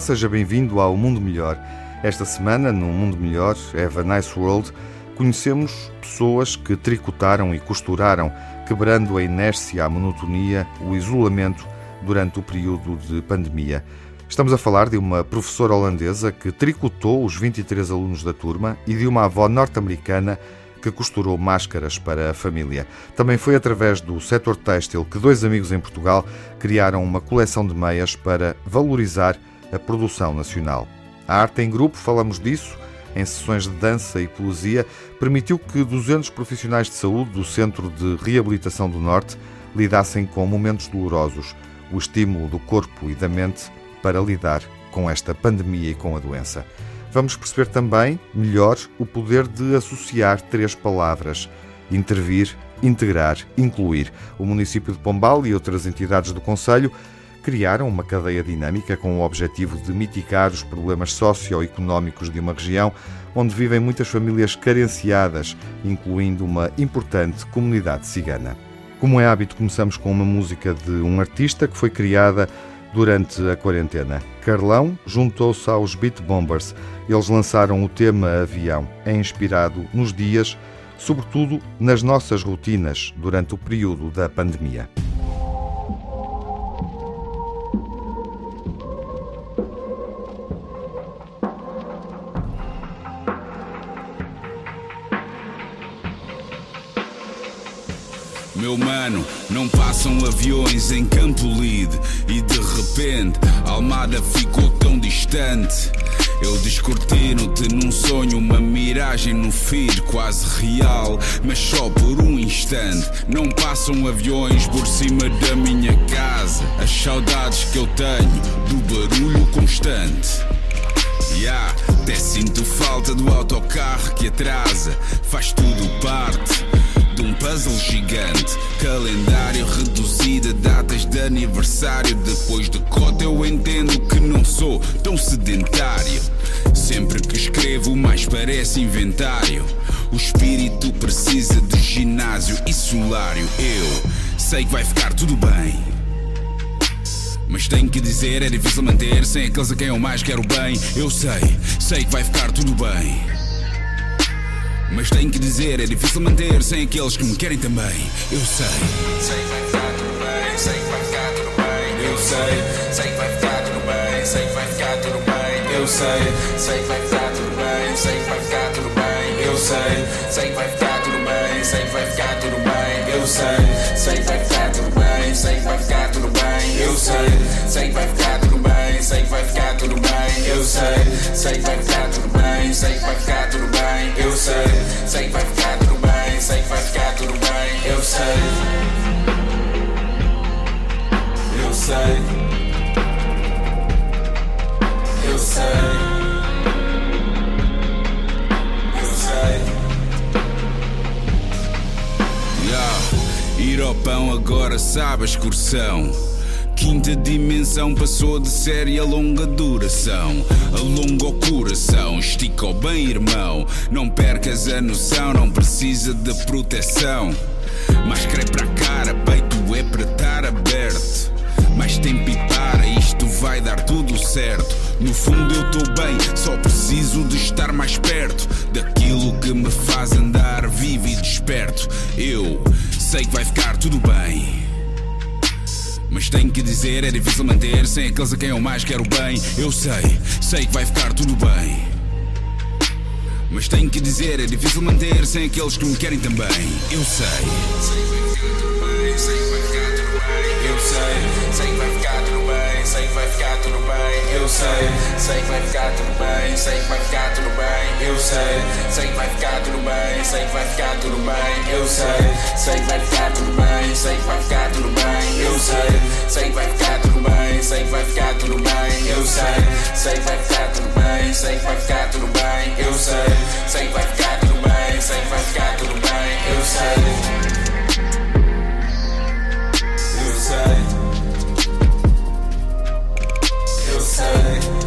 Seja bem-vindo ao Mundo Melhor. Esta semana, no Mundo Melhor, Have a Nice World, conhecemos pessoas que tricotaram e costuraram, quebrando a inércia, a monotonia, o isolamento durante o período de pandemia. Estamos a falar de uma professora holandesa que tricotou os 23 alunos da turma e de uma avó norte-americana que costurou máscaras para a família. Também foi através do setor têxtil que dois amigos em Portugal criaram uma coleção de meias para valorizar a produção nacional. A arte em grupo, falamos disso, em sessões de dança e poesia, permitiu que 200 profissionais de saúde do Centro de Reabilitação do Norte lidassem com momentos dolorosos, o estímulo do corpo e da mente para lidar com esta pandemia e com a doença. Vamos perceber também, melhor, o poder de associar três palavras: intervir, integrar, incluir. O município de Pombal e outras entidades do Conselho criaram uma cadeia dinâmica com o objetivo de mitigar os problemas socioeconómicos de uma região onde vivem muitas famílias carenciadas, incluindo uma importante comunidade cigana. Como é hábito, começamos com uma música de um artista que foi criada durante a quarentena. Carlão juntou-se aos Beat Bombers. Eles lançaram o tema Avião. É inspirado nos dias, sobretudo nas nossas rotinas durante o período da pandemia. Não passam aviões em Campo Lide e de repente Almada ficou tão distante. Eu descortino-te num sonho, uma miragem no feed quase real, mas só por um instante. Não passam aviões por cima da minha casa. As saudades que eu tenho do barulho constante. Yeah, até sinto falta do autocarro que atrasa, faz tudo parte de um puzzle gigante. Calendário reduzido, datas de aniversário. Depois de cota, eu entendo que não sou tão sedentário. Sempre que escrevo, mais parece inventário. O espírito precisa de ginásio e solário. Eu sei que vai ficar tudo bem. Mas tenho que dizer, é difícil manter sem aqueles a quem eu mais quero bem. Eu sei, sei que vai ficar tudo bem. Mas tenho que dizer, é difícil manter sem aqueles que me querem também. Eu sei. Sei que vai ficar tudo bem, sei que vai ficar tudo bem. Eu sei, sei que vai ficar tudo bem, sei que vai ficar tudo bem. Eu sei, sei que vai ficar tudo bem, sei que vai ficar tudo bem. Eu sei, sei que vai ficar tudo bem, sei que vai ficar tudo bem. Eu sei, sei que vai ficar tudo bem, sei que vai ficar tudo bem. Sei, sei que vai ficar tudo bem, sei que vai ficar tudo bem. Eu sei, sei que vai ficar tudo bem, sei que vai ficar tudo bem. Eu sei, sei que vai ficar tudo bem, sei que vai ficar tudo bem. Eu sei. Eu sei. Eu sei. Eu sei. Yeah. Ir ao pão agora sabe a excursão. Quinta dimensão passou de série a longa duração. Alonga o coração, estica o bem, irmão. Não percas a noção, não precisa de proteção. Máscara é para a cara, peito é para estar aberto. Mais tempo e para, isto vai dar tudo certo. No fundo eu tô bem, só preciso de estar mais perto daquilo que me faz andar vivo e desperto. Eu sei que vai ficar tudo bem. Mas tenho que dizer, é difícil manter sem aqueles a quem eu mais quero bem. Eu sei, sei que vai ficar tudo bem. Mas tenho que dizer, é difícil manter sem aqueles que me querem também. Eu sei. Sei que vai ficar tudo bem, sei que vai ficar tudo bem. Eu sei, sei que vai ficar tudo bem, vai ficar tudo bem. Eu sei, sei que vai ficar tudo bem, sei que vai ficar tudo bem. Eu sei, sei que vai ficar tudo bem, sei que vai ficar tudo bem. Eu sei, sei que vai ficar tudo bem, sei que vai ficar tudo bem. Eu sei, sei que vai ficar tudo bem, sei que vai ficar tudo bem. Eu sei, sei que vai ficar tudo bem, sei que vai ficar tudo bem. Eu sei, sei que vai ficar tudo bem, sei que vai ficar tudo bem. Eu sei. Eu sei. Eu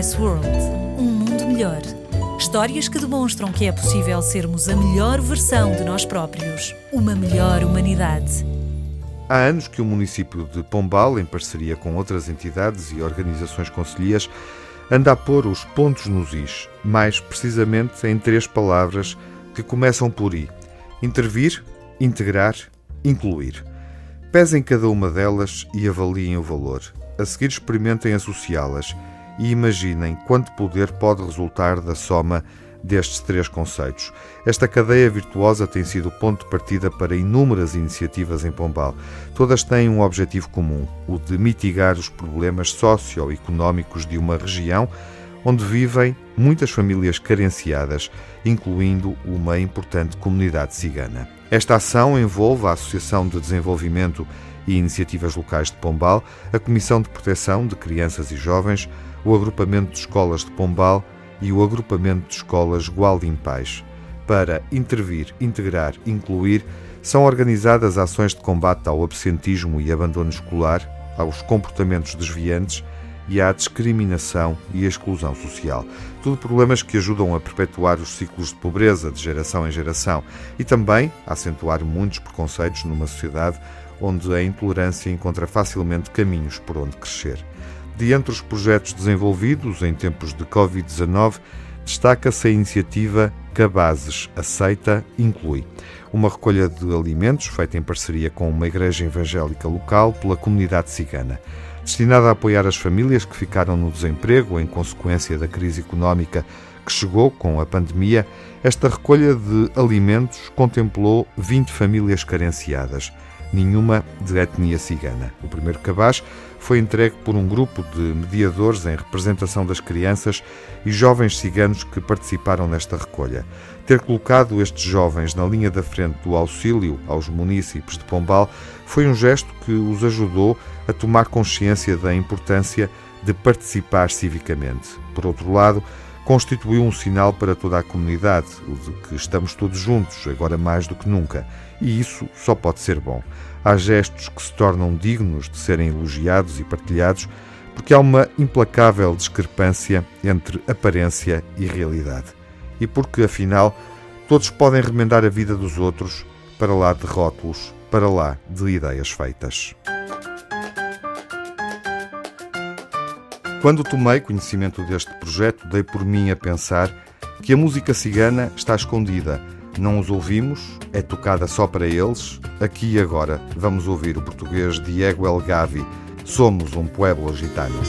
Nice World. Um mundo melhor. Histórias que demonstram que é possível sermos a melhor versão de nós próprios. Uma melhor humanidade. Há anos que o município de Pombal, em parceria com outras entidades e organizações concelhias, anda a pôr os pontos nos is, mais precisamente em três palavras que começam por i: intervir, integrar, incluir. Pesem cada uma delas e avaliem o valor. A seguir, experimentem associá-las e imaginem quanto poder pode resultar da soma destes três conceitos. Esta cadeia virtuosa tem sido ponto de partida para inúmeras iniciativas em Pombal. Todas têm um objetivo comum, o de mitigar os problemas socioeconómicos de uma região onde vivem muitas famílias carenciadas, incluindo uma importante comunidade cigana. Esta ação envolve a Associação de Desenvolvimento e Iniciativas Locais de Pombal, a Comissão de Proteção de Crianças e Jovens, o Agrupamento de Escolas de Pombal e o Agrupamento de Escolas Gualdim Pais. Para intervir, integrar, incluir, são organizadas ações de combate ao absentismo e abandono escolar, aos comportamentos desviantes e à discriminação e exclusão social. Tudo problemas que ajudam a perpetuar os ciclos de pobreza de geração em geração e também a acentuar muitos preconceitos numa sociedade onde a intolerância encontra facilmente caminhos por onde crescer. De entre os projetos desenvolvidos em tempos de Covid-19, destaca-se a iniciativa Cabazes Aceita Inclui, uma recolha de alimentos feita em parceria com uma igreja evangélica local pela comunidade cigana. Destinada a apoiar as famílias que ficaram no desemprego em consequência da crise económica que chegou com a pandemia, esta recolha de alimentos contemplou 20 famílias carenciadas nenhuma de etnia cigana. O primeiro cabaz foi entregue por um grupo de mediadores em representação das crianças e jovens ciganos que participaram nesta recolha. Ter colocado estes jovens na linha da frente do auxílio aos munícipes de Pombal foi um gesto que os ajudou a tomar consciência da importância de participar civicamente. Por outro lado, constituiu um sinal para toda a comunidade, o de que estamos todos juntos, agora mais do que nunca. E isso só pode ser bom. Há gestos que se tornam dignos de serem elogiados e partilhados, porque há uma implacável discrepância entre aparência e realidade. E porque, afinal, todos podem remendar a vida dos outros para lá de rótulos, para lá de ideias feitas. Quando tomei conhecimento deste projeto, dei por mim a pensar que a música cigana está escondida. Não os ouvimos, é tocada só para eles. Aqui e agora vamos ouvir o português Diego El Gavi. Somos um pueblo gitano.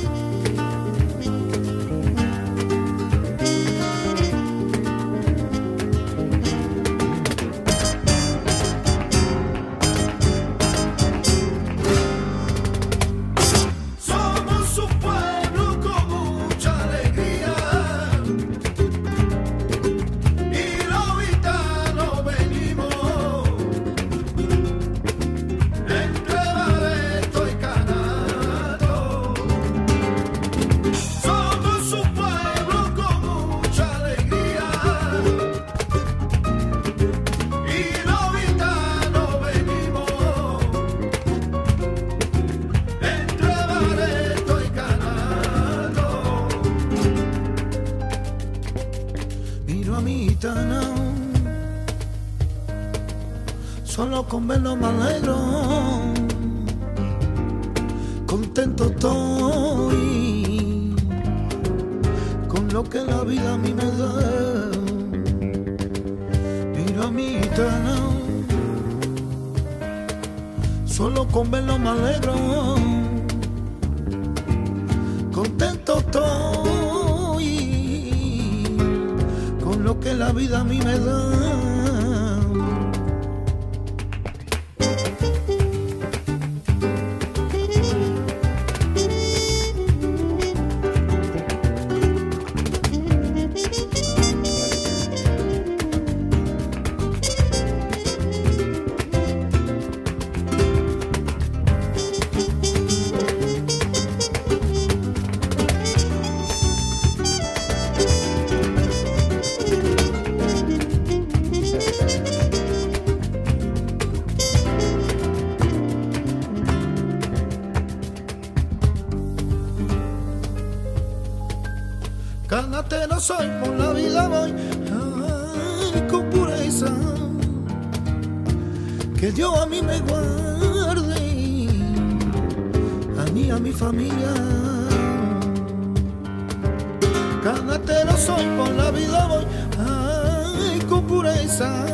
Con verlo me alegro, contento estoy con lo que la vida a mí me da. Mira a mi gitana, solo con verlo me alegro, soy, por la vida voy ay, con pureza. Que Dios a mí me guarde, a mí, a mi familia. Carretero soy, por la vida voy ay, con pureza.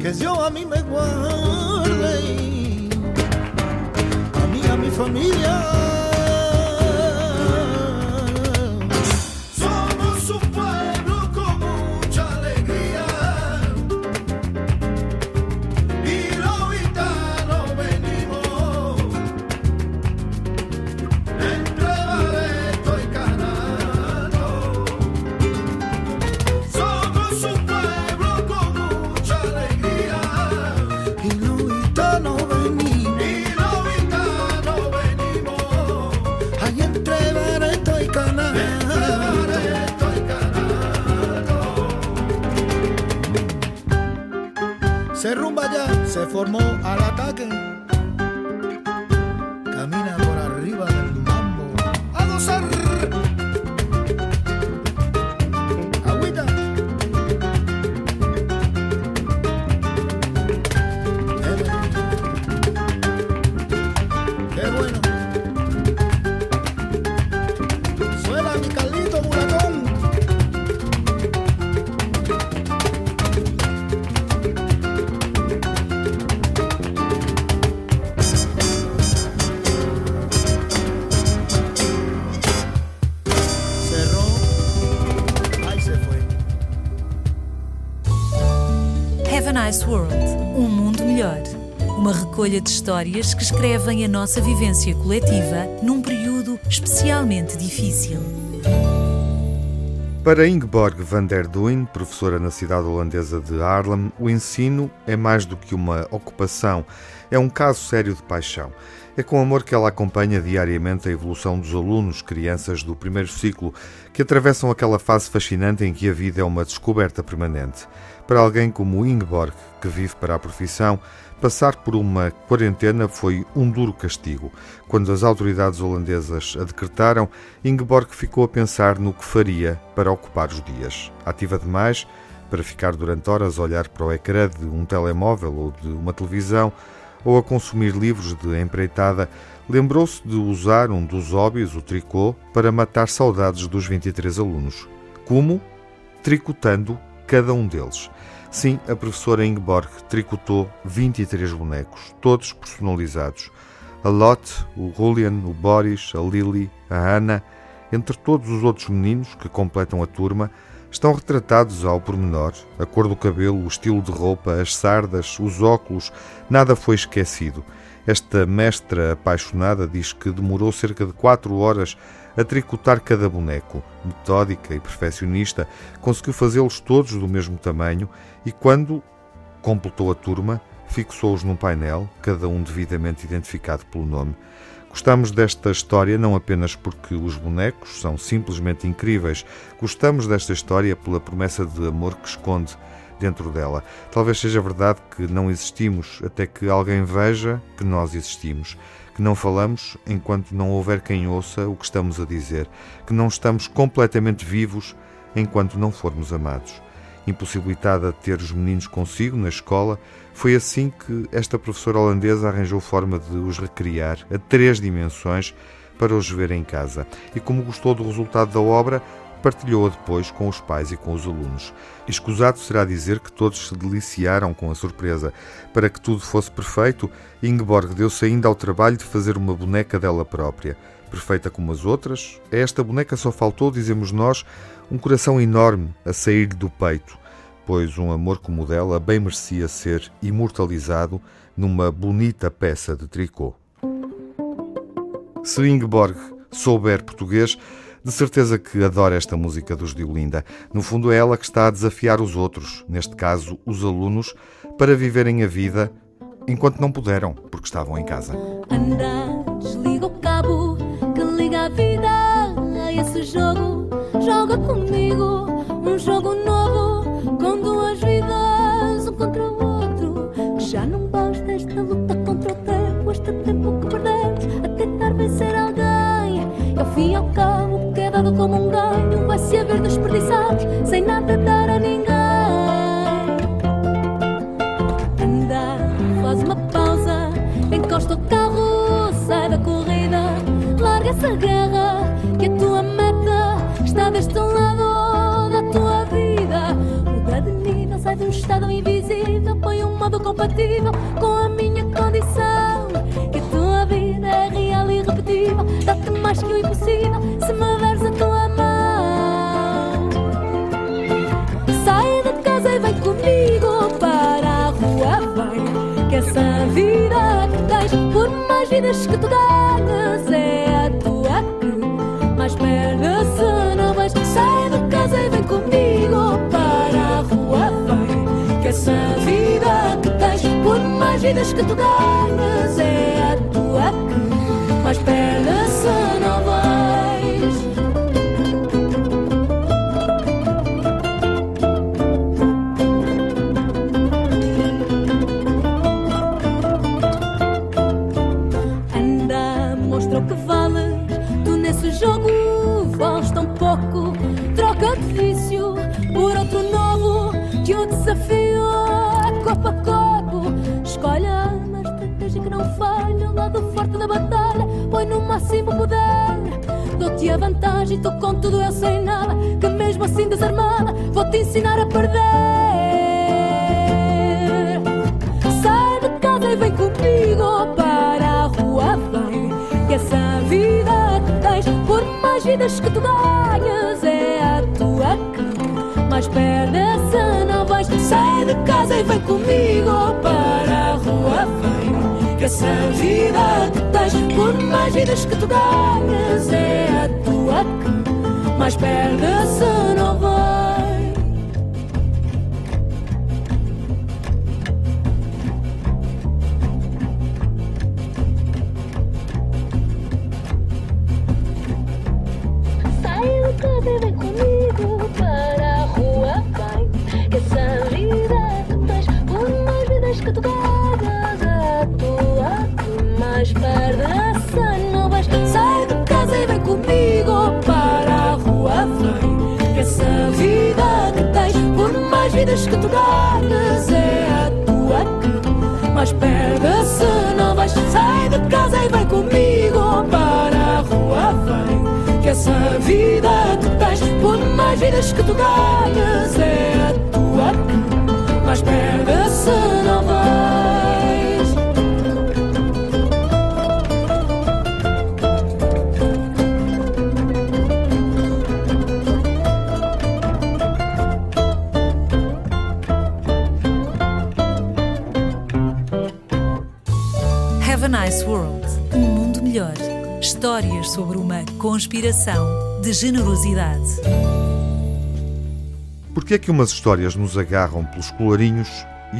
Que Dios a mí me guarde, a mí, a mi familia. Se rumba ya, se formó al ataque. Uma recolha de histórias que escrevem a nossa vivência coletiva num período especialmente difícil. Para Ingeborg van der Duin, professora na cidade holandesa de Haarlem, o ensino é mais do que uma ocupação, é um caso sério de paixão. É com amor que ela acompanha diariamente a evolução dos alunos, crianças do primeiro ciclo, que atravessam aquela fase fascinante em que a vida é uma descoberta permanente. Para alguém como Ingeborg, que vive para a profissão, passar por uma quarentena foi um duro castigo. Quando as autoridades holandesas a decretaram, Ingeborg ficou a pensar no que faria para ocupar os dias. Ativa demais, para ficar durante horas a olhar para o ecrã de um telemóvel ou de uma televisão, ou a consumir livros de empreitada, lembrou-se de usar um dos hobbies, o tricô, para matar saudades dos 23 alunos. Como? Tricotando cada um deles. Sim, a professora Ingeborg tricotou 23 bonecos, todos personalizados. A Lotte, o Julian, o Boris, a Lily, a Ana, entre todos os outros meninos que completam a turma, estão retratados ao pormenor. A cor do cabelo, o estilo de roupa, as sardas, os óculos, nada foi esquecido. Esta mestra apaixonada diz que demorou cerca de quatro horas a tricotar cada boneco. Metódica e perfeccionista, conseguiu fazê-los todos do mesmo tamanho e, quando completou a turma, fixou-os num painel, cada um devidamente identificado pelo nome. Gostamos desta história não apenas porque os bonecos são simplesmente incríveis, gostamos desta história pela promessa de amor que esconde dentro dela. Talvez seja verdade que não existimos até que alguém veja que nós existimos, que não falamos enquanto não houver quem ouça o que estamos a dizer, que não estamos completamente vivos enquanto não formos amados. Impossibilitada de ter os meninos consigo na escola, foi assim que esta professora holandesa arranjou forma de os recriar a três dimensões para os ver em casa. E como gostou do resultado da obra, partilhou-a depois com os pais e com os alunos. Escusado será dizer que todos se deliciaram com a surpresa. Para que tudo fosse perfeito, Ingeborg deu-se ainda ao trabalho de fazer uma boneca dela própria. Perfeita como as outras, a esta boneca só faltou, dizemos nós, um coração enorme a sair do peito, pois um amor como o dela bem merecia ser imortalizado numa bonita peça de tricô. Se Ingeborg souber português, de certeza que adora esta música dos Diolinda. No fundo, é ela que está a desafiar os outros, neste caso os alunos, para viverem a vida enquanto não puderam, porque estavam em casa. Anda, desliga o cabo que liga a vida a esse jogo. Joga comigo um jogo novo com duas vidas, um contra o outro. Já não basta esta luta contra o tempo, este tempo que perdemos a tentar vencer alguém. Eu fui ao como um ganho, um estado invisível, põe um modo compatível com a minha condição. Que tua vida é real e irrepetível, dá-te mais que o impossível se me deres a tua mão. Sai de casa e vem comigo para a rua, vem. Que essa vida que tens, por mais vidas que tu ganhas, é a tua mais vidas que tu ganhas, é a tua que mais perdes se não vais. Anda, mostra o que vales. Tu nesse jogo vales tão pouco. Troca de vício por outro novo. Que o desafio Põe no máximo poder. Dou-te a vantagem, tu com tudo eu sei nada. Que mesmo assim desarmada, vou-te ensinar a perder. Sai de casa e vem comigo para a rua, vem. Que essa vida que tens, por mais vidas que tu ganhas, é a tua que mais perdes não vais. Sai de casa e vem comigo para a rua, vem. Essa vida que tens, por mais vidas que tu ganhas, é a tua que mais perdes se não vais. Que tu ganhas, é a tua que mais perdes se não vais. Sai de casa e vem comigo para a rua, vem. Que essa vida que tens, por mais vidas que tu ganhas, é a tua que mais perdes se não vais. Histórias sobre uma conspiração de generosidade. Porquê é que umas histórias nos agarram pelos colorinhos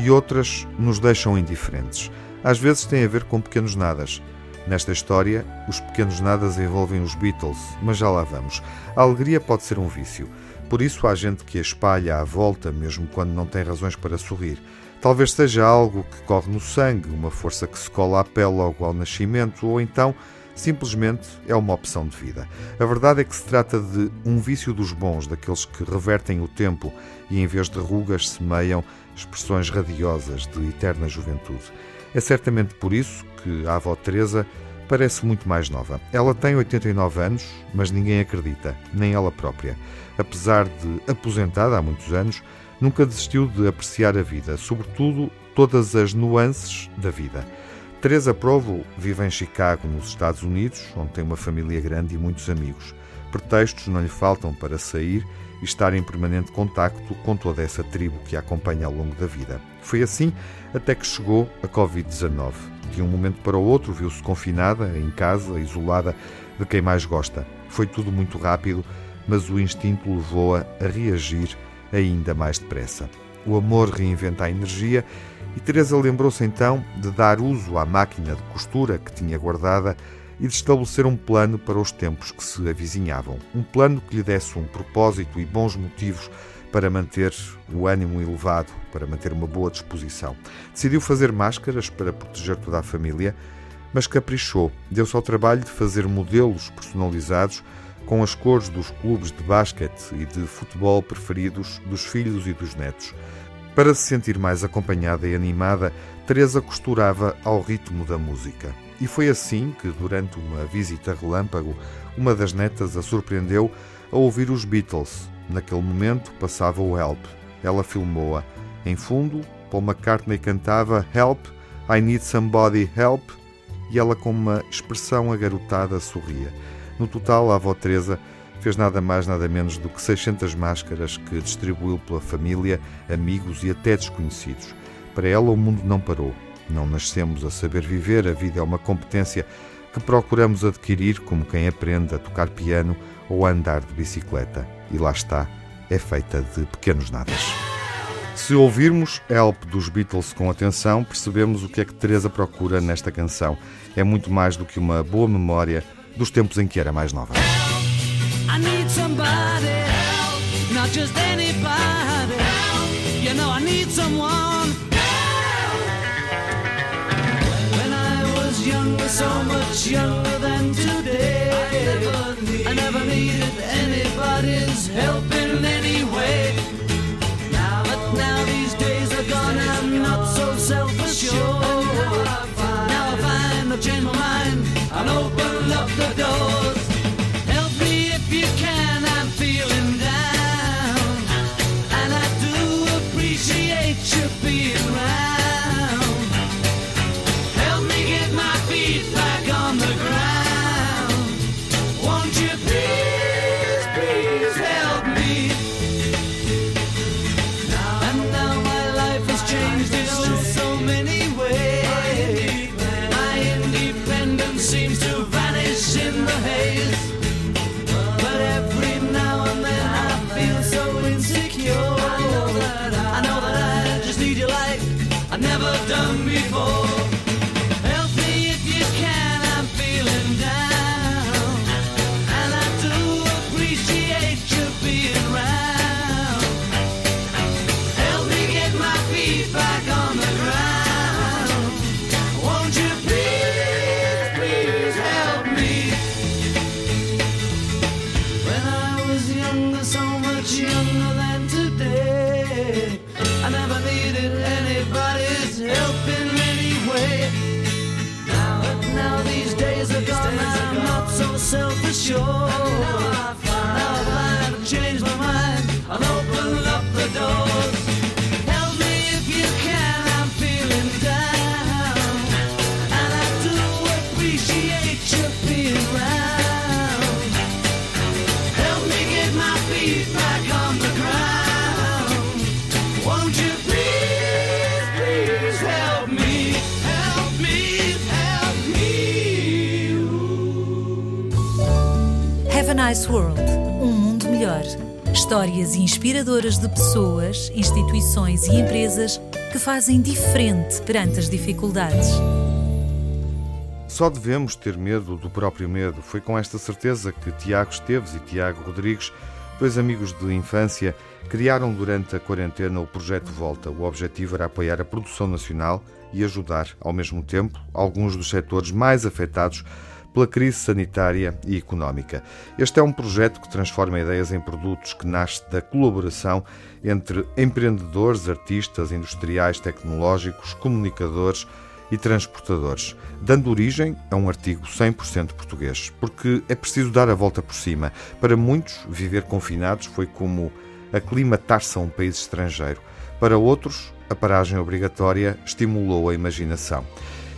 e outras nos deixam indiferentes? Às vezes tem a ver com pequenos nadas. Nesta história, os pequenos nadas envolvem os Beatles, mas já lá vamos. A alegria pode ser um vício. Por isso há gente que a espalha à volta, mesmo quando não tem razões para sorrir. Talvez seja algo que corre no sangue, uma força que se cola à pele logo ao nascimento, ou então simplesmente é uma opção de vida. A verdade é que se trata de um vício dos bons, daqueles que revertem o tempo e em vez de rugas semeiam expressões radiosas de eterna juventude. É certamente por isso que a avó Teresa parece muito mais nova. Ela tem 89 anos, mas ninguém acredita, nem ela própria. Apesar de aposentada há muitos anos, nunca desistiu de apreciar a vida, sobretudo todas as nuances da vida. Teresa Provo vive em Chicago, nos Estados Unidos, onde tem uma família grande e muitos amigos. Pretextos não lhe faltam para sair e estar em permanente contacto com toda essa tribo que a acompanha ao longo da vida. Foi assim até que chegou a Covid-19. De um momento para o outro viu-se confinada, em casa, isolada de quem mais gosta. Foi tudo muito rápido, mas o instinto levou-a a reagir ainda mais depressa. O amor reinventa a energia e Teresa lembrou-se então de dar uso à máquina de costura que tinha guardada e de estabelecer um plano para os tempos que se avizinhavam. Um plano que lhe desse um propósito e bons motivos para manter o ânimo elevado, para manter uma boa disposição. Decidiu fazer máscaras para proteger toda a família, mas caprichou. Deu-se ao trabalho de fazer modelos personalizados com as cores dos clubes de basquete e de futebol preferidos dos filhos e dos netos. Para se sentir mais acompanhada e animada, Teresa costurava ao ritmo da música. E foi assim que, durante uma visita relâmpago, uma das netas a surpreendeu a ouvir os Beatles. Naquele momento passava o Help. Ela filmou-a. Em fundo, Paul McCartney cantava Help, I Need Somebody Help, e ela, com uma expressão agarotada, sorria. No total, a avó Teresa fez nada mais nada menos do que 600 máscaras que distribuiu pela família, amigos e até desconhecidos. Para ela, o mundo não parou. Não nascemos a saber viver, a vida é uma competência que procuramos adquirir como quem aprende a tocar piano ou a andar de bicicleta. E lá está, é feita de pequenos nadas. Se ouvirmos Help dos Beatles com atenção, percebemos o que é que Teresa procura nesta canção. É muito mais do que uma boa memória dos tempos em que era mais nova. I need somebody help, not just anybody help. You know I need someone help. When I was younger, so much younger than today, I never, needed anybody's help in any way. But now these days are gone, I'm not so self-assured. Now I find I've changed my mind, I'll open up the doors. Nice World um mundo melhor. Histórias inspiradoras de pessoas, instituições e empresas que fazem diferente perante as dificuldades. Só devemos ter medo do próprio medo. Foi com esta certeza que Tiago Esteves e Tiago Rodrigues, dois amigos de infância, criaram durante a quarentena o projeto Volta. O objetivo era apoiar a produção nacional e ajudar, ao mesmo tempo, alguns dos setores mais afetados pela crise sanitária e económica. Este é um projeto que transforma ideias em produtos que nasce da colaboração entre empreendedores, artistas, industriais, tecnológicos, comunicadores e transportadores, dando origem a um artigo 100% português, porque é preciso dar a volta por cima. Para muitos, viver confinados foi como aclimatar-se a um país estrangeiro. Para outros, a paragem obrigatória estimulou a imaginação.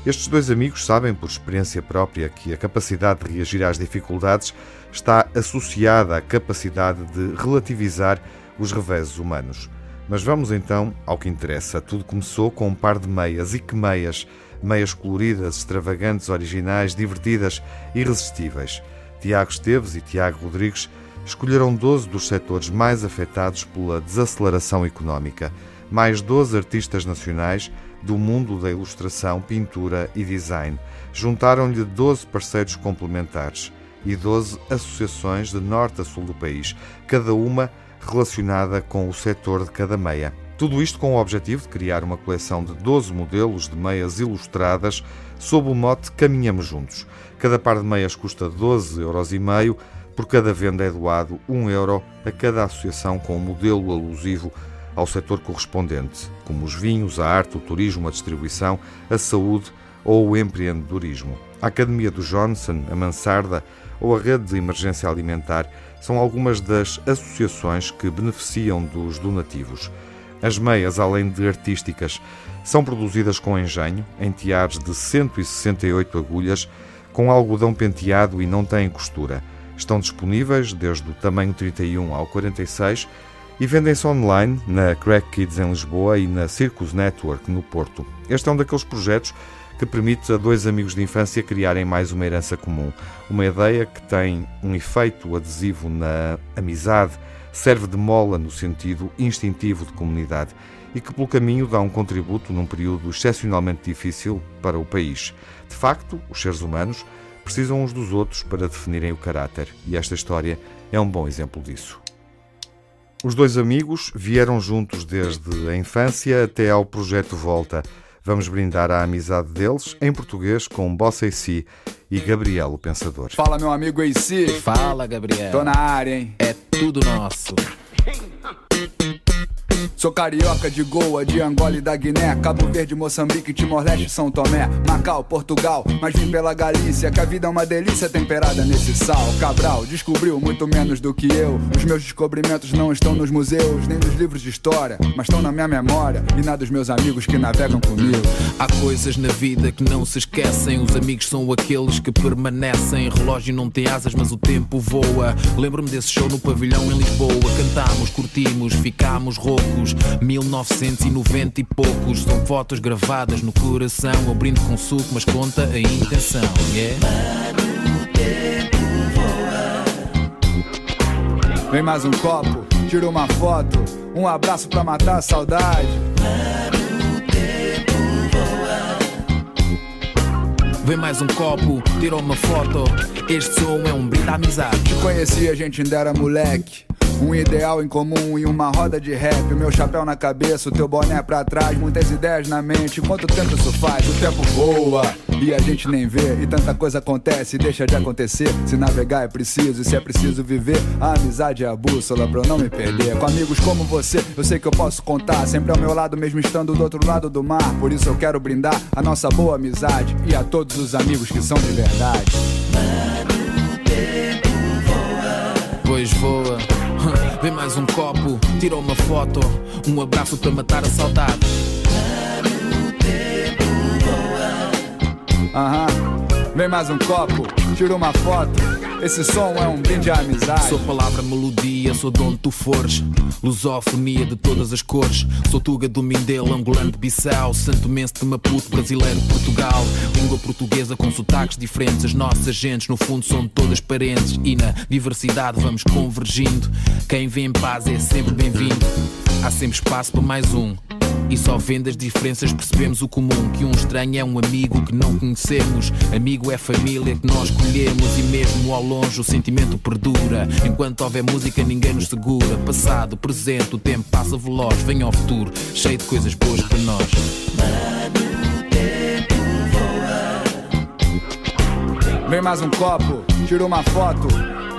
Estes dois amigos sabem, por experiência própria, que a capacidade de reagir às dificuldades está associada à capacidade de relativizar os reveses humanos. Mas vamos então ao que interessa. Tudo começou com um par de meias. E que meias? Meias coloridas, extravagantes, originais, divertidas, irresistíveis. Tiago Esteves e Tiago Rodrigues escolheram 12 dos setores mais afetados pela desaceleração económica. Mais 12 artistas nacionais do mundo da ilustração, pintura e design. Juntaram-lhe 12 parceiros complementares e 12 associações de norte a sul do país, cada uma relacionada com o setor de cada meia. Tudo isto com o objetivo de criar uma coleção de 12 modelos de meias ilustradas sob o mote Caminhamos Juntos. Cada par de meias custa 12,5 euros Por cada venda é doado um euro a cada associação com um modelo alusivo ao setor correspondente, como os vinhos, a arte, o turismo, a distribuição, a saúde ou o empreendedorismo. A Academia do Johnson, a Mansarda ou a Rede de Emergência Alimentar são algumas das associações que beneficiam dos donativos. As meias, além de artísticas, são produzidas com engenho, em tiares de 168 agulhas, com algodão penteado e não têm costura. Estão disponíveis desde o tamanho 31 ao 46 e vendem-se online na Crack Kids em Lisboa e na Circus Network no Porto. Este é um daqueles projetos que permite a dois amigos de infância criarem mais uma herança comum. Uma ideia que tem um efeito adesivo na amizade, serve de mola no sentido instintivo de comunidade e que, pelo caminho, dá um contributo num período excepcionalmente difícil para o país. De facto, os seres humanos precisam uns dos outros para definirem o caráter e esta história é um bom exemplo disso. Os dois amigos vieram juntos desde a infância até ao projeto Volta. Vamos brindar a amizade deles em português com Bossa AC e Gabriel, o Pensador. Fala, meu amigo AC. Fala, Gabriel. Tô na área, hein? É tudo nosso. Sou carioca de Goa, de Angola e da Guiné, Cabo Verde, Moçambique, Timor-Leste, São Tomé, Macau, Portugal, mas vim pela Galícia, que a vida é uma delícia temperada nesse sal. Cabral descobriu muito menos do que eu. Os meus descobrimentos não estão nos museus, nem nos livros de história, mas estão na minha memória e na dos meus amigos que navegam comigo. Há coisas na vida que não se esquecem. Os amigos são aqueles que permanecem. Relógio não tem asas, mas o tempo voa. Lembro-me desse show no pavilhão em Lisboa. Cantámos, curtimos, ficámos roucos. 1990 e poucos. São fotos gravadas no coração. Eu brindo com suco, mas conta a intenção. Yeah? Vem mais um copo, tira uma foto, um abraço pra matar a saudade. Vem mais um copo, tira uma foto. Este som é um brinde à amizade. Te conheci, a gente ainda era moleque. Um ideal em comum e uma roda de rap. O meu chapéu na cabeça, o teu boné pra trás. Muitas ideias na mente. Quanto tempo isso faz? O tempo voa e a gente nem vê. E tanta coisa acontece e deixa de acontecer. Se navegar é preciso e se é preciso viver, a amizade é a bússola pra eu não me perder. Com amigos como você, eu sei que eu posso contar. Sempre ao meu lado, mesmo estando do outro lado do mar. Por isso eu quero brindar a nossa boa amizade e a todos os amigos que são de verdade. Pois voa. Vem mais um copo, tira uma foto. Um abraço para matar a saudade. Aham. Vem mais um copo, tira uma foto. Esse som é um brinde à amizade. Sou palavra, melodia, sou de onde tu fores. Lusofonia de todas as cores. Sou Tuga do Mindelo, angolano de Bissau. Santo Mense de Maputo, brasileiro de Portugal. Língua portuguesa com sotaques diferentes. As nossas gentes, no fundo, são todas parentes. E na diversidade vamos convergindo. Quem vem em paz é sempre bem-vindo. Há sempre espaço para mais um. E só vendo as diferenças percebemos o comum Que um estranho é um amigo que não conhecemos Amigo é família que nós escolhemos E mesmo ao longe o sentimento perdura Enquanto houver música ninguém nos segura Passado, presente, o tempo passa veloz Vem ao futuro, cheio de coisas boas para nós Vem mais um copo, tira uma foto.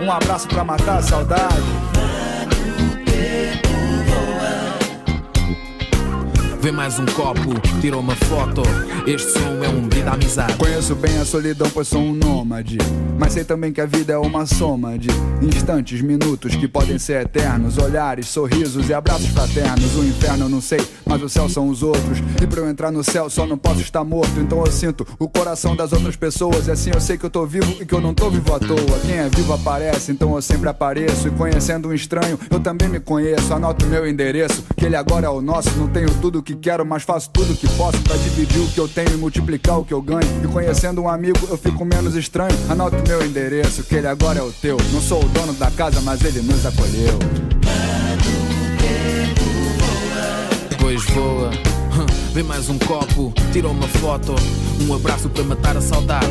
Um abraço pra matar a saudade. Vem mais um copo, tira uma foto Este som é um brinde à amizade Conheço bem a solidão, pois sou um nômade. Mas sei também que a vida é uma soma de instantes, minutos que podem ser eternos. Olhares, sorrisos e abraços fraternos. O inferno eu não sei, mas o céu são os outros. E pra eu entrar no céu só não posso estar morto. Então eu sinto o coração das outras pessoas. E assim eu sei que eu tô vivo e que eu não tô vivo à toa. Quem é vivo aparece, então eu sempre apareço. E conhecendo um estranho, eu também me conheço. Anoto meu endereço, que ele agora é o nosso. Não tenho tudo o que quero, mas faço tudo o que posso pra dividir o que eu tenho e multiplicar o que eu ganho. E conhecendo um amigo, eu fico menos estranho. Anoto meu endereço, que ele agora é o teu. Não sou o dono da casa, mas ele nos acolheu. Depois voa Vem mais um copo, tira uma foto Um abraço para matar a saudade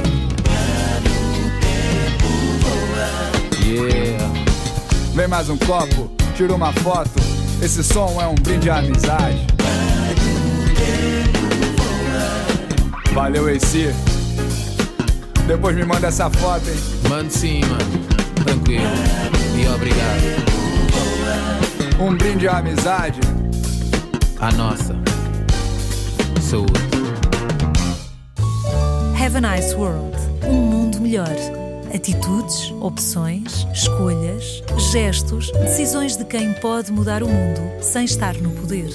Yeah Vem mais um copo, tira uma foto. Esse som é um brinde à amizade. Valeu, AC. Depois me manda essa foto, hein? Mano sim, mano Tranquilo e obrigado. Um brinde à amizade. A nossa. Saúde. Have a nice world. Um mundo melhor. Atitudes, opções, escolhas, gestos, decisões de quem pode mudar o mundo sem estar no poder.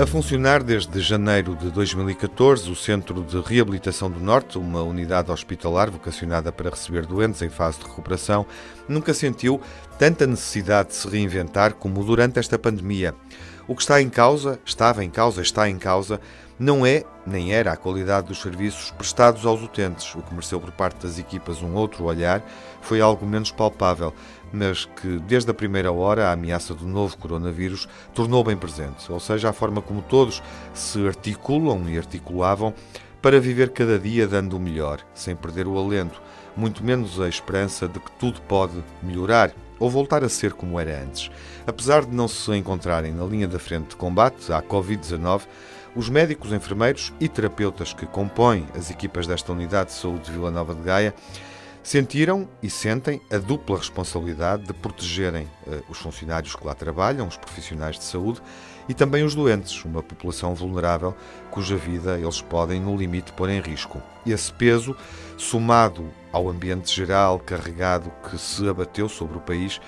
A funcionar desde janeiro de 2014, o Centro de Reabilitação do Norte, uma unidade hospitalar vocacionada para receber doentes em fase de recuperação, nunca sentiu tanta necessidade de se reinventar como durante esta pandemia. O que está em causa, estava em causa, está em causa, não é nem era a qualidade dos serviços prestados aos utentes. O que mereceu por parte das equipas um outro olhar foi algo menos palpável, mas que desde a primeira hora a ameaça do novo coronavírus tornou bem presente, ou seja, a forma como todos se articulam e articulavam para viver cada dia dando o melhor, sem perder o alento, muito menos a esperança de que tudo pode melhorar ou voltar a ser como era antes. Apesar de não se encontrarem na linha da frente de combate à Covid-19, os médicos, enfermeiros e terapeutas que compõem as equipas desta unidade de saúde de Vila Nova de Gaia sentiram e sentem a dupla responsabilidade de protegerem uh, os funcionários que lá trabalham, os profissionais de saúde e também os doentes, uma população vulnerável cuja vida eles podem, no limite, pôr em risco. Esse peso, somado ao ambiente geral carregado que se abateu sobre o país,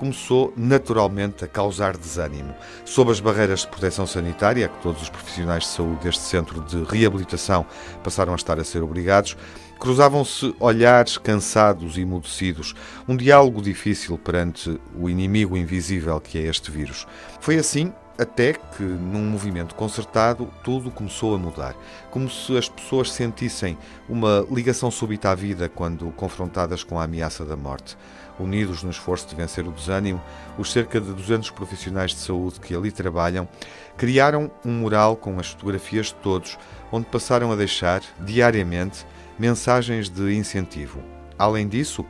começou naturalmente a causar desânimo. Sob as barreiras de proteção sanitária, que todos os profissionais de saúde deste centro de reabilitação passaram a estar a ser obrigados, cruzavam-se olhares cansados e emudecidos, um diálogo difícil perante o inimigo invisível que é este vírus. Foi assim até que, num movimento concertado, tudo começou a mudar. Como se as pessoas sentissem uma ligação súbita à vida quando confrontadas com a ameaça da morte. Unidos no esforço de vencer o desânimo, os cerca de 200 profissionais de saúde que ali trabalham criaram um mural com as fotografias de todos, onde passaram a deixar, diariamente, mensagens de incentivo. Além disso,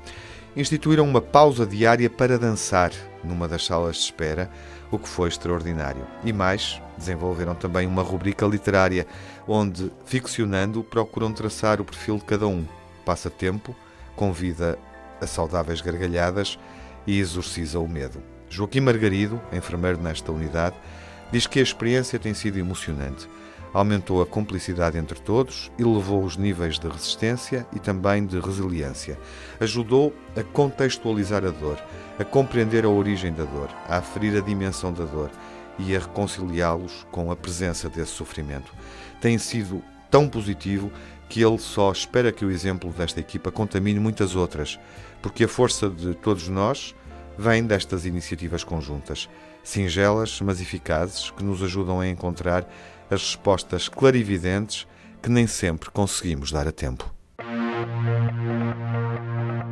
instituíram uma pausa diária para dançar numa das salas de espera, o que foi extraordinário. E mais, desenvolveram também uma rubrica literária, onde, ficcionando, procuram traçar o perfil de cada um. Passa tempo, convida a saudáveis gargalhadas e exorciza o medo. Joaquim Margarido, enfermeiro nesta unidade, diz que a experiência tem sido emocionante. Aumentou a cumplicidade entre todos, elevou os níveis de resistência e também de resiliência. Ajudou a contextualizar a dor, a compreender a origem da dor, a aferir a dimensão da dor e a reconciliá-los com a presença desse sofrimento. Tem sido tão positivo que ele só espera que o exemplo desta equipa contamine muitas outras, porque a força de todos nós vem destas iniciativas conjuntas, singelas mas eficazes, que nos ajudam a encontrar as respostas clarividentes que nem sempre conseguimos dar a tempo.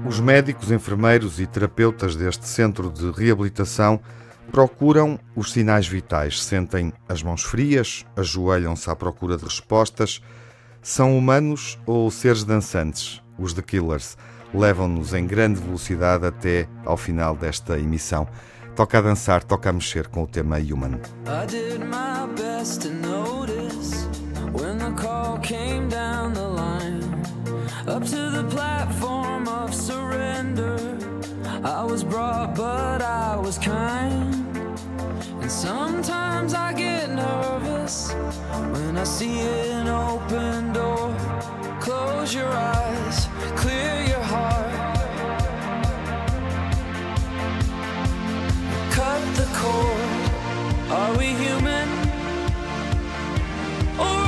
Os médicos, enfermeiros e terapeutas deste centro de reabilitação procuram os sinais vitais, sentem as mãos frias, ajoelham-se à procura de respostas. São humanos ou seres dançantes? Os The Killers levam-nos em grande velocidade até ao final desta emissão. Toca a dançar, toca a mexer com o tema Human. I did my best to notice when the call came down the line up to the platform of surrender. I was brought, but I was kind. And sometimes I get nervous when I see an open door. Close your eyes, clear your heart. Cut the cord. Are we human? Or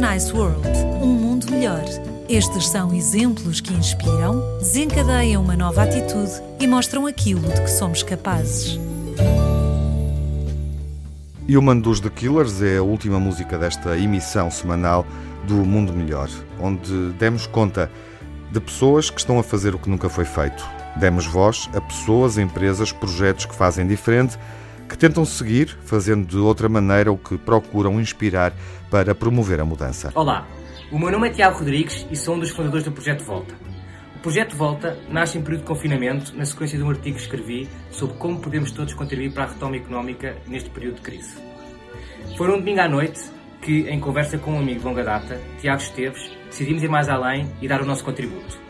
Nice World um mundo melhor. Estes são exemplos que inspiram, desencadeiam uma nova atitude e mostram aquilo de que somos capazes. Human dos The Killers é a última música desta emissão semanal do Mundo Melhor, onde demos conta de pessoas que estão a fazer o que nunca foi feito. Demos voz a pessoas, empresas, projetos que fazem diferente que tentam seguir, fazendo de outra maneira o que procuram inspirar para promover a mudança. Olá, o meu nome é Tiago Rodrigues e sou um dos fundadores do Projeto Volta. O Projeto Volta nasce em período de confinamento, na sequência de um artigo que escrevi sobre como podemos todos contribuir para a retoma económica neste período de crise. Foi um domingo à noite que, em conversa com um amigo de longa data, Tiago Esteves, decidimos ir mais além e dar o nosso contributo.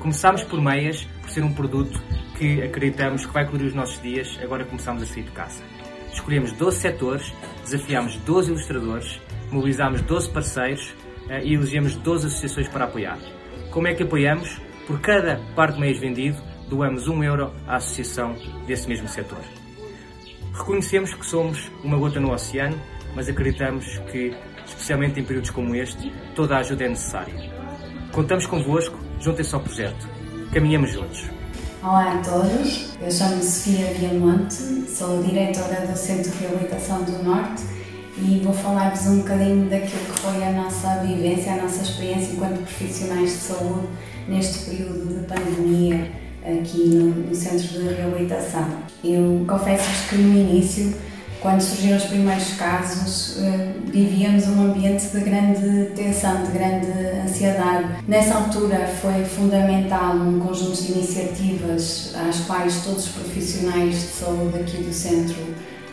Começámos por meias, por ser um produto que acreditamos que vai colorir os nossos dias agora que começamos a sair de casa. Escolhemos 12 setores, desafiámos 12 ilustradores, mobilizámos 12 parceiros eh, e elegemos 12 associações para apoiar. Como é que apoiamos? Por cada par de meias vendido, doamos 1 euro à associação desse mesmo setor. Reconhecemos que somos uma gota no oceano, mas acreditamos que, especialmente em períodos como este, toda a ajuda é necessária. Contamos convosco, juntem-se ao projeto. Caminhamos juntos. Olá a todos, eu chamo-me Sofia Viamonte, sou diretora do Centro de Reabilitação do Norte e vou falar-vos um bocadinho daquilo que foi a nossa vivência, a nossa experiência enquanto profissionais de saúde neste período de pandemia aqui no, no Centro de Reabilitação. Eu confesso-vos que no início quando surgiram os primeiros casos, eh, vivíamos um ambiente de grande tensão, de grande ansiedade. Nessa altura foi fundamental um conjunto de iniciativas às quais todos os profissionais de saúde aqui do centro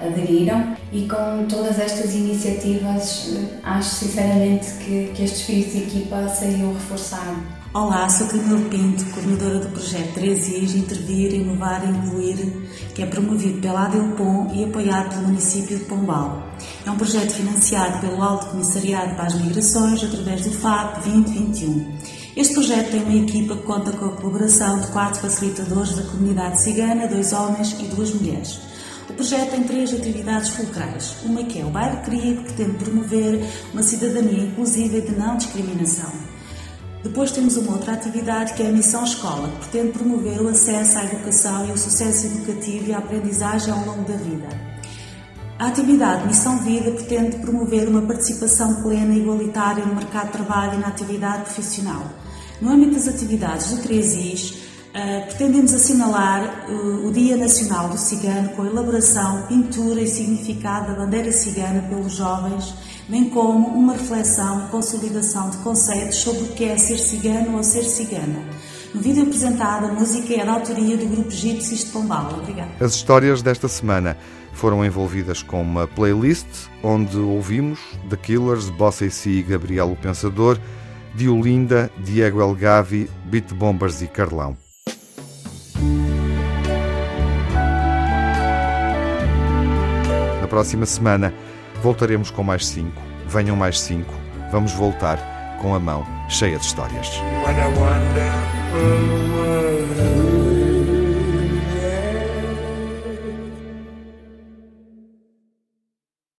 aderiram e com todas estas iniciativas eh, acho sinceramente que, que este espírito de equipa saiu reforçado. Olá, sou Camilo Pinto, coordenadora do projeto 3IS Intervir, Inovar e Incluir, que é promovido pela Adelpom e apoiado pelo município de Pombal. É um projeto financiado pelo Alto Comissariado para as Migrações através do FAP 2021. Este projeto tem uma equipa que conta com a colaboração de quatro facilitadores da comunidade cigana, dois homens e duas mulheres. O projeto tem três atividades fulcrais. Uma que é o Bairro Cria, que pretende promover uma cidadania inclusiva e de não discriminação. Depois temos uma outra atividade que é a Missão Escola, que pretende promover o acesso à educação e o sucesso educativo e a aprendizagem ao longo da vida. A atividade Missão Vida pretende promover uma participação plena e igualitária no mercado de trabalho e na atividade profissional. No âmbito das atividades do 3IS, uh, pretendemos assinalar uh, o Dia Nacional do Cigano com a elaboração, pintura e significado da bandeira cigana pelos jovens bem como uma reflexão e consolidação de conceitos sobre o que é ser cigano ou ser cigana. No vídeo apresentado, a música é da autoria do grupo Gypsies de Pombal. Obrigada. As histórias desta semana foram envolvidas com uma playlist onde ouvimos The Killers, Bossa e Gabriel o Pensador, Diolinda, Diego Elgavi, Beat Bombers e Carlão. Próxima semana Voltaremos com mais cinco. Venham mais cinco. Vamos voltar com a mão cheia de histórias.